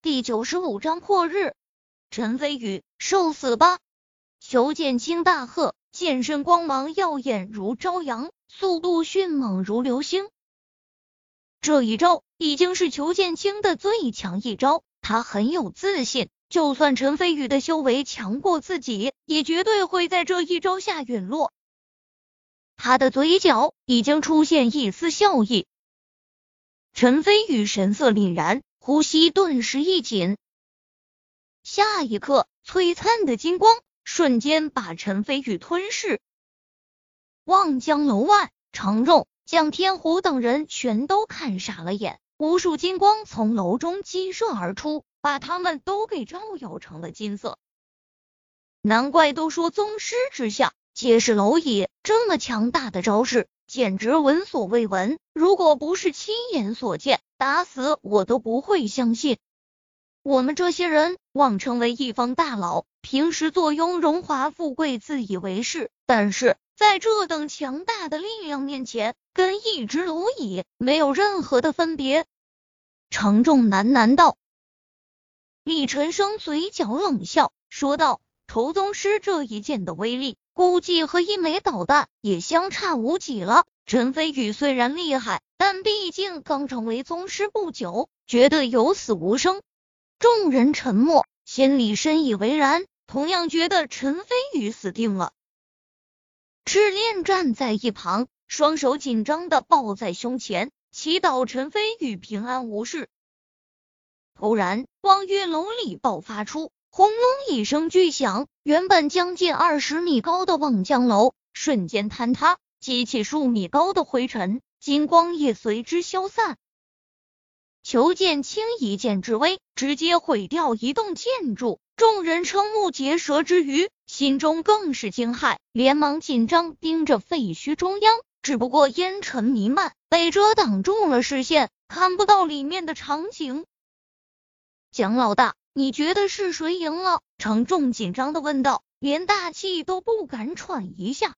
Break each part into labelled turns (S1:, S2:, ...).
S1: 第九十五章破日。陈飞宇，受死吧！裘剑清大喝，剑身光芒耀眼如朝阳，速度迅猛如流星。这一招已经是裘剑清的最强一招，他很有自信，就算陈飞宇的修为强过自己，也绝对会在这一招下陨落。他的嘴角已经出现一丝笑意。陈飞宇神色凛然，呼吸顿时一紧。下一刻，璀璨的金光瞬间把陈飞宇吞噬。望江楼外，程仲、蒋天虎等人全都看傻了眼，无数金光从楼中激射而出，把他们都给照耀成了金色。难怪都说宗师之下。皆是蝼蚁，这么强大的招式，简直闻所未闻。如果不是亲眼所见，打死我都不会相信。我们这些人妄称为一方大佬，平时坐拥荣华富贵，自以为是，但是在这等强大的力量面前，跟一只蝼蚁没有任何的分别。程仲喃喃道。李晨生嘴角冷笑，说道：“仇宗师这一剑的威力。”估计和一枚导弹也相差无几了。陈飞宇虽然厉害，但毕竟刚成为宗师不久，绝对有死无生。众人沉默，心里深以为然，同样觉得陈飞宇死定了。赤练站在一旁，双手紧张的抱在胸前，祈祷陈飞宇平安无事。突然，望月楼里爆发出。轰隆一声巨响，原本将近二十米高的望江楼瞬间坍塌，激起数米高的灰尘，金光也随之消散。裘剑清一剑之威，直接毁掉一栋建筑，众人瞠目结舌之余，心中更是惊骇，连忙紧张盯着废墟中央。只不过烟尘弥漫，被遮挡住了视线，看不到里面的场景。蒋老大。你觉得是谁赢了？程仲紧张的问道，连大气都不敢喘一下。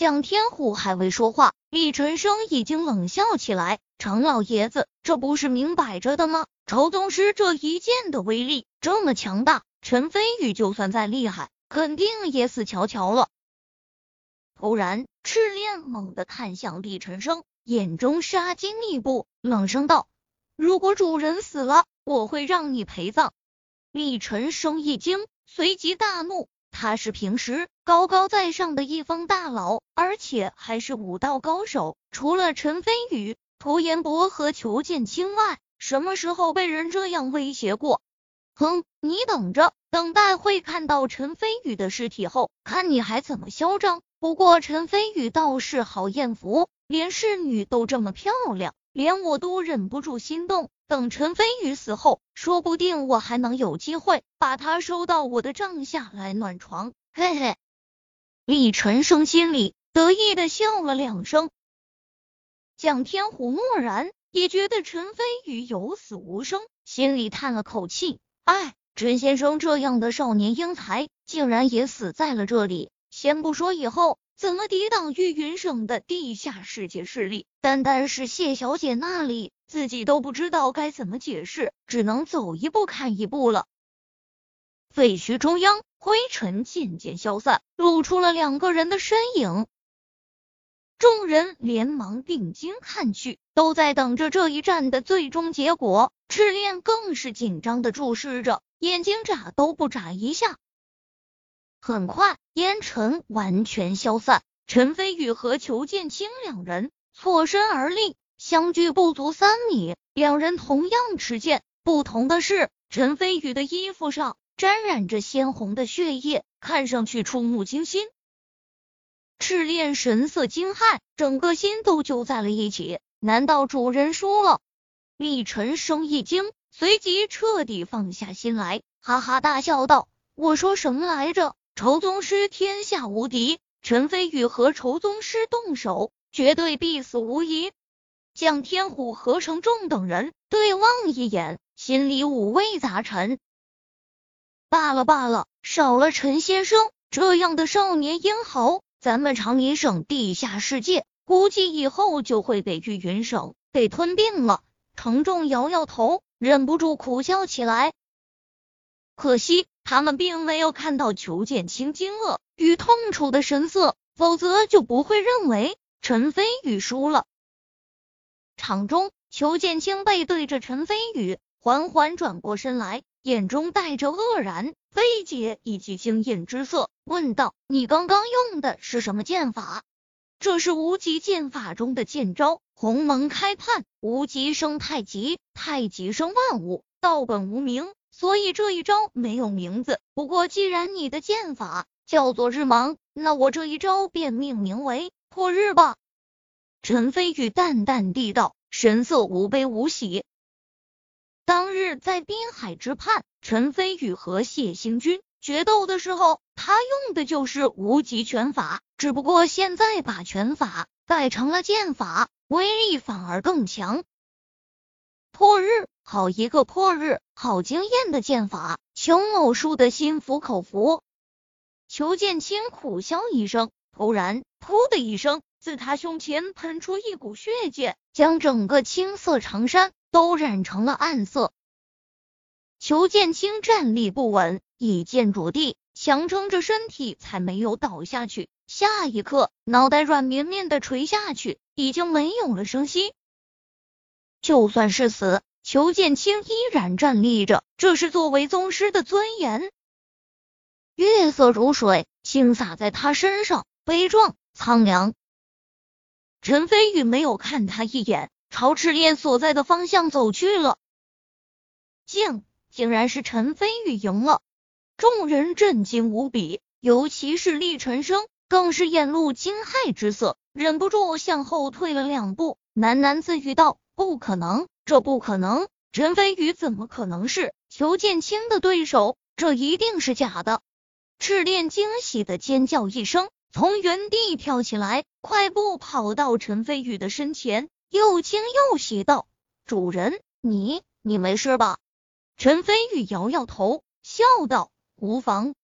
S1: 蒋天虎还未说话，厉晨生已经冷笑起来：“程老爷子，这不是明摆着的吗？仇宗师这一剑的威力这么强大，陈飞宇就算再厉害，肯定也死翘翘了。”突然，赤练猛地看向厉晨生，眼中杀机密布，冷声道：“如果主人死了。”我会让你陪葬。厉晨生一惊，随即大怒。他是平时高高在上的一方大佬，而且还是武道高手。除了陈飞宇、涂延博和裘剑清外，什么时候被人这样威胁过？哼，你等着，等待会看到陈飞宇的尸体后，看你还怎么嚣张。不过陈飞宇倒是好艳福，连侍女都这么漂亮，连我都忍不住心动。等陈飞宇死后，说不定我还能有机会把他收到我的帐下来暖床。嘿嘿，厉晨生心里得意的笑了两声。蒋天虎默然，也觉得陈飞宇有死无生，心里叹了口气。哎，陈先生这样的少年英才，竟然也死在了这里。先不说以后。怎么抵挡玉云省的地下世界势力？单单是谢小姐那里，自己都不知道该怎么解释，只能走一步看一步了。废墟中央，灰尘渐渐消散，露出了两个人的身影。众人连忙定睛看去，都在等着这一战的最终结果。赤练更是紧张的注视着，眼睛眨都不眨一下。很快，烟尘完全消散。陈飞宇和裘剑清两人错身而立，相距不足三米。两人同样持剑，不同的是，陈飞宇的衣服上沾染着鲜红的血液，看上去触目惊心。赤练神色惊骇，整个心都揪在了一起。难道主人输了？厉晨生一惊，随即彻底放下心来，哈哈大笑道：“我说什么来着？”仇宗师天下无敌，陈飞宇和仇宗师动手，绝对必死无疑。蒋天虎和程仲等人对望一眼，心里五味杂陈。罢了罢了，少了陈先生这样的少年英豪，咱们长林省地下世界估计以后就会被玉云省给吞并了。程仲摇摇头，忍不住苦笑起来。可惜他们并没有看到裘剑清惊愕与痛楚的神色，否则就不会认为陈飞宇输了。场中，裘剑清背对着陈飞宇，缓缓转过身来，眼中带着愕然、费解以及惊艳之色，问道：“你刚刚用的是什么剑法？”这是无极剑法中的剑招，鸿蒙开判，无极生太极，太极生万物，道本无名，所以这一招没有名字。不过既然你的剑法叫做日芒，那我这一招便命名为破日吧。陈飞宇淡淡地道，神色无悲无喜。当日在滨海之畔，陈飞宇和谢星君。决斗的时候，他用的就是无极拳法，只不过现在把拳法改成了剑法，威力反而更强。破日，好一个破日，好惊艳的剑法！邱某输的心服口服。裘剑清苦笑一声，突然，噗的一声，自他胸前喷出一股血剑，将整个青色长衫都染成了暗色。裘剑清站立不稳。一剑着地，强撑着身体才没有倒下去。下一刻，脑袋软绵绵的垂下去，已经没有了声息。就算是死，裘剑清依然站立着，这是作为宗师的尊严。月色如水，倾洒在他身上，悲壮苍凉。陈飞宇没有看他一眼，朝赤练所在的方向走去了。竟竟然是陈飞宇赢了。众人震惊无比，尤其是厉晨生，更是眼露惊骇之色，忍不住向后退了两步，喃喃自语道：“不可能，这不可能！陈飞宇怎么可能是裘剑清的对手？这一定是假的！”赤练惊喜的尖叫一声，从原地跳起来，快步跑到陈飞宇的身前，又惊又喜道：“主人，你你没事吧？”陈飞宇摇摇头，笑道。无妨。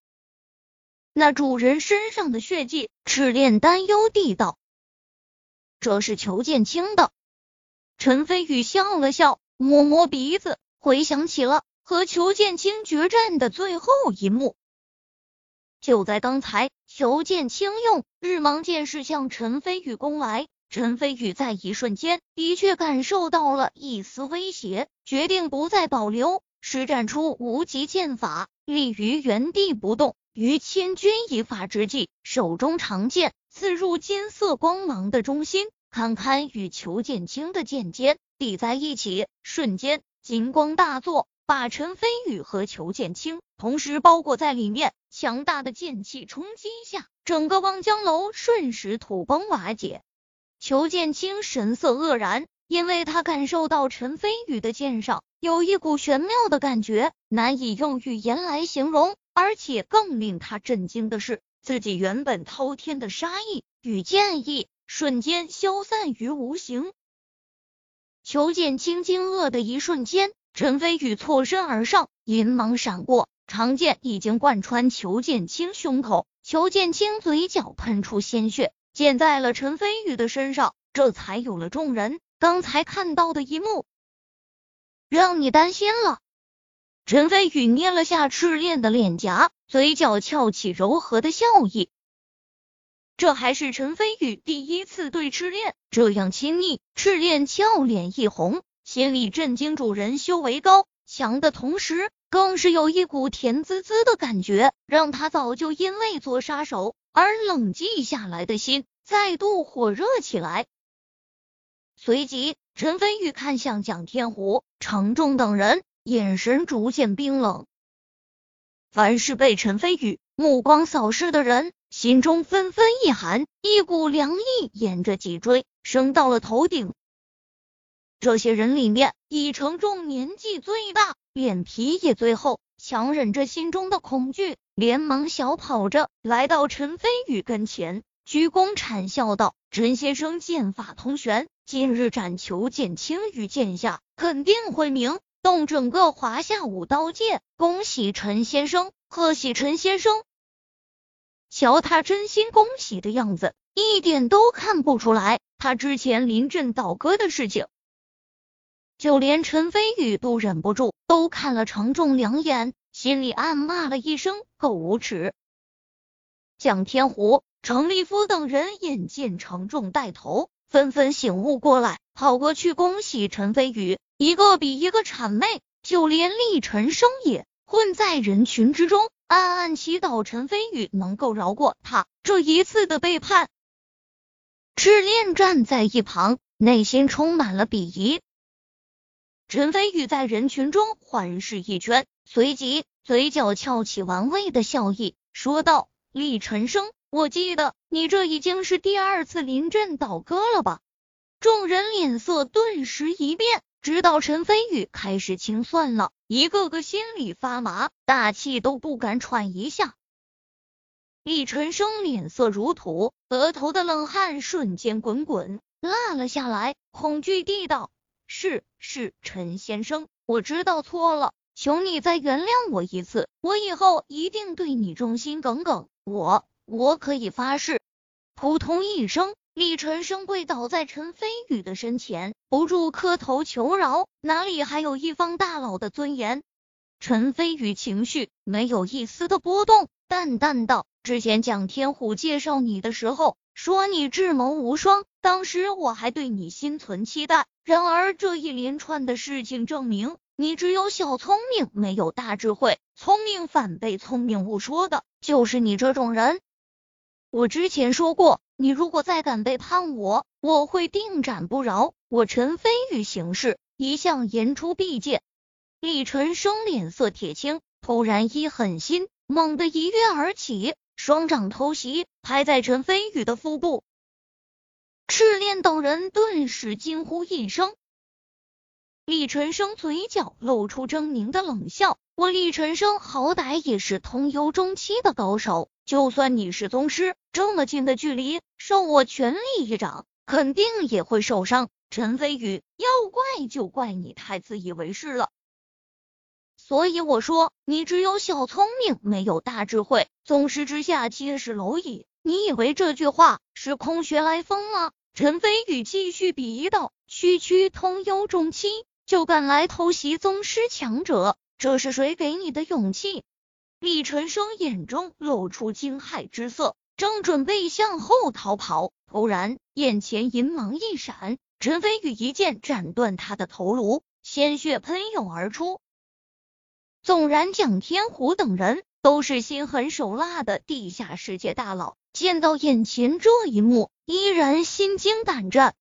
S1: 那主人身上的血迹，赤练担忧地道：“这是裘剑清的。”陈飞宇笑了笑，摸摸鼻子，回想起了和裘剑清决战的最后一幕。就在刚才，裘剑清用日芒剑势向陈飞宇攻来，陈飞宇在一瞬间的确感受到了一丝威胁，决定不再保留。施展出无极剑法，立于原地不动。于千钧一发之际，手中长剑刺入金色光芒的中心，堪堪与裘剑清的剑尖抵在一起。瞬间，金光大作，把陈飞宇和裘剑清同时包裹在里面。强大的剑气冲击下，整个望江楼瞬时土崩瓦解。裘剑清神色愕然。因为他感受到陈飞宇的剑上有一股玄妙的感觉，难以用语言来形容。而且更令他震惊的是，自己原本滔天的杀意与剑意瞬间消散于无形。裘剑清惊愕的一瞬间，陈飞宇错身而上，银芒闪过，长剑已经贯穿裘剑清胸口。裘剑清嘴角喷出鲜血，溅在了陈飞宇的身上，这才有了众人。刚才看到的一幕，让你担心了。陈飞宇捏了下赤练的脸颊，嘴角翘起柔和的笑意。这还是陈飞宇第一次对赤练这样亲昵。赤练俏脸一红，心里震惊，主人修为高强的同时，更是有一股甜滋滋的感觉，让他早就因为做杀手而冷静下来的心再度火热起来。随即，陈飞宇看向蒋天虎、程仲等人，眼神逐渐冰冷。凡是被陈飞宇目光扫视的人，心中纷纷一寒，一股凉意沿着脊椎升到了头顶。这些人里面，以程仲年纪最大，脸皮也最厚，强忍着心中的恐惧，连忙小跑着来到陈飞宇跟前。鞠躬谄笑道：“陈先生剑法通玄，今日斩裘剑青于剑下，肯定会名动整个华夏武刀界。恭喜陈先生，贺喜陈先生！”瞧他真心恭喜的样子，一点都看不出来他之前临阵倒戈的事情。就连陈飞宇都忍不住都看了程仲两眼，心里暗骂了一声够无耻。蒋天虎、程立夫等人眼见程仲带头，纷纷醒悟过来，跑过去恭喜陈飞宇，一个比一个谄媚，就连厉晨生也混在人群之中。暗暗祈祷陈飞宇能够饶过他这一次的背叛。赤练站在一旁，内心充满了鄙夷。陈飞宇在人群中环视一圈，随即嘴角翘起玩味的笑意，说道：“厉晨生，我记得你这已经是第二次临阵倒戈了吧？”众人脸色顿时一变。直到陈飞宇开始清算了，一个个心里发麻，大气都不敢喘一下。厉晨生脸色如土，额头的冷汗瞬间滚滚落了下来，恐惧地道：“是是，陈先生，我知道错了，求你再原谅我一次，我以后一定对你忠心耿耿。我我可以发誓。”扑通一声。李晨生跪倒在陈飞宇的身前，不住磕头求饶，哪里还有一方大佬的尊严？陈飞宇情绪没有一丝的波动，淡淡道：“之前蒋天虎介绍你的时候，说你智谋无双，当时我还对你心存期待。然而这一连串的事情证明，你只有小聪明，没有大智慧，聪明反被聪明误说的，就是你这种人。我之前说过。”你如果再敢背叛我，我会定斩不饶。我陈飞宇行事一向言出必践。李晨生脸色铁青，突然一狠心，猛地一跃而起，双掌偷袭，拍在陈飞宇的腹部。赤练等人顿时惊呼一声。李晨生嘴角露出狰狞的冷笑：“我厉晨生好歹也是通幽中期的高手。”就算你是宗师，这么近的距离，受我全力一掌，肯定也会受伤。陈飞宇，要怪就怪你太自以为是了。所以我说，你只有小聪明，没有大智慧。宗师之下皆是蝼蚁，你以为这句话是空穴来风吗？陈飞宇继续比喻道：区区通幽中期，就敢来偷袭宗师强者，这是谁给你的勇气？厉晨生眼中露出惊骇之色，正准备向后逃跑，突然眼前银芒一闪，陈飞宇一剑斩断他的头颅，鲜血喷涌而出。纵然蒋天虎等人都是心狠手辣的地下世界大佬，见到眼前这一幕，依然心惊胆战。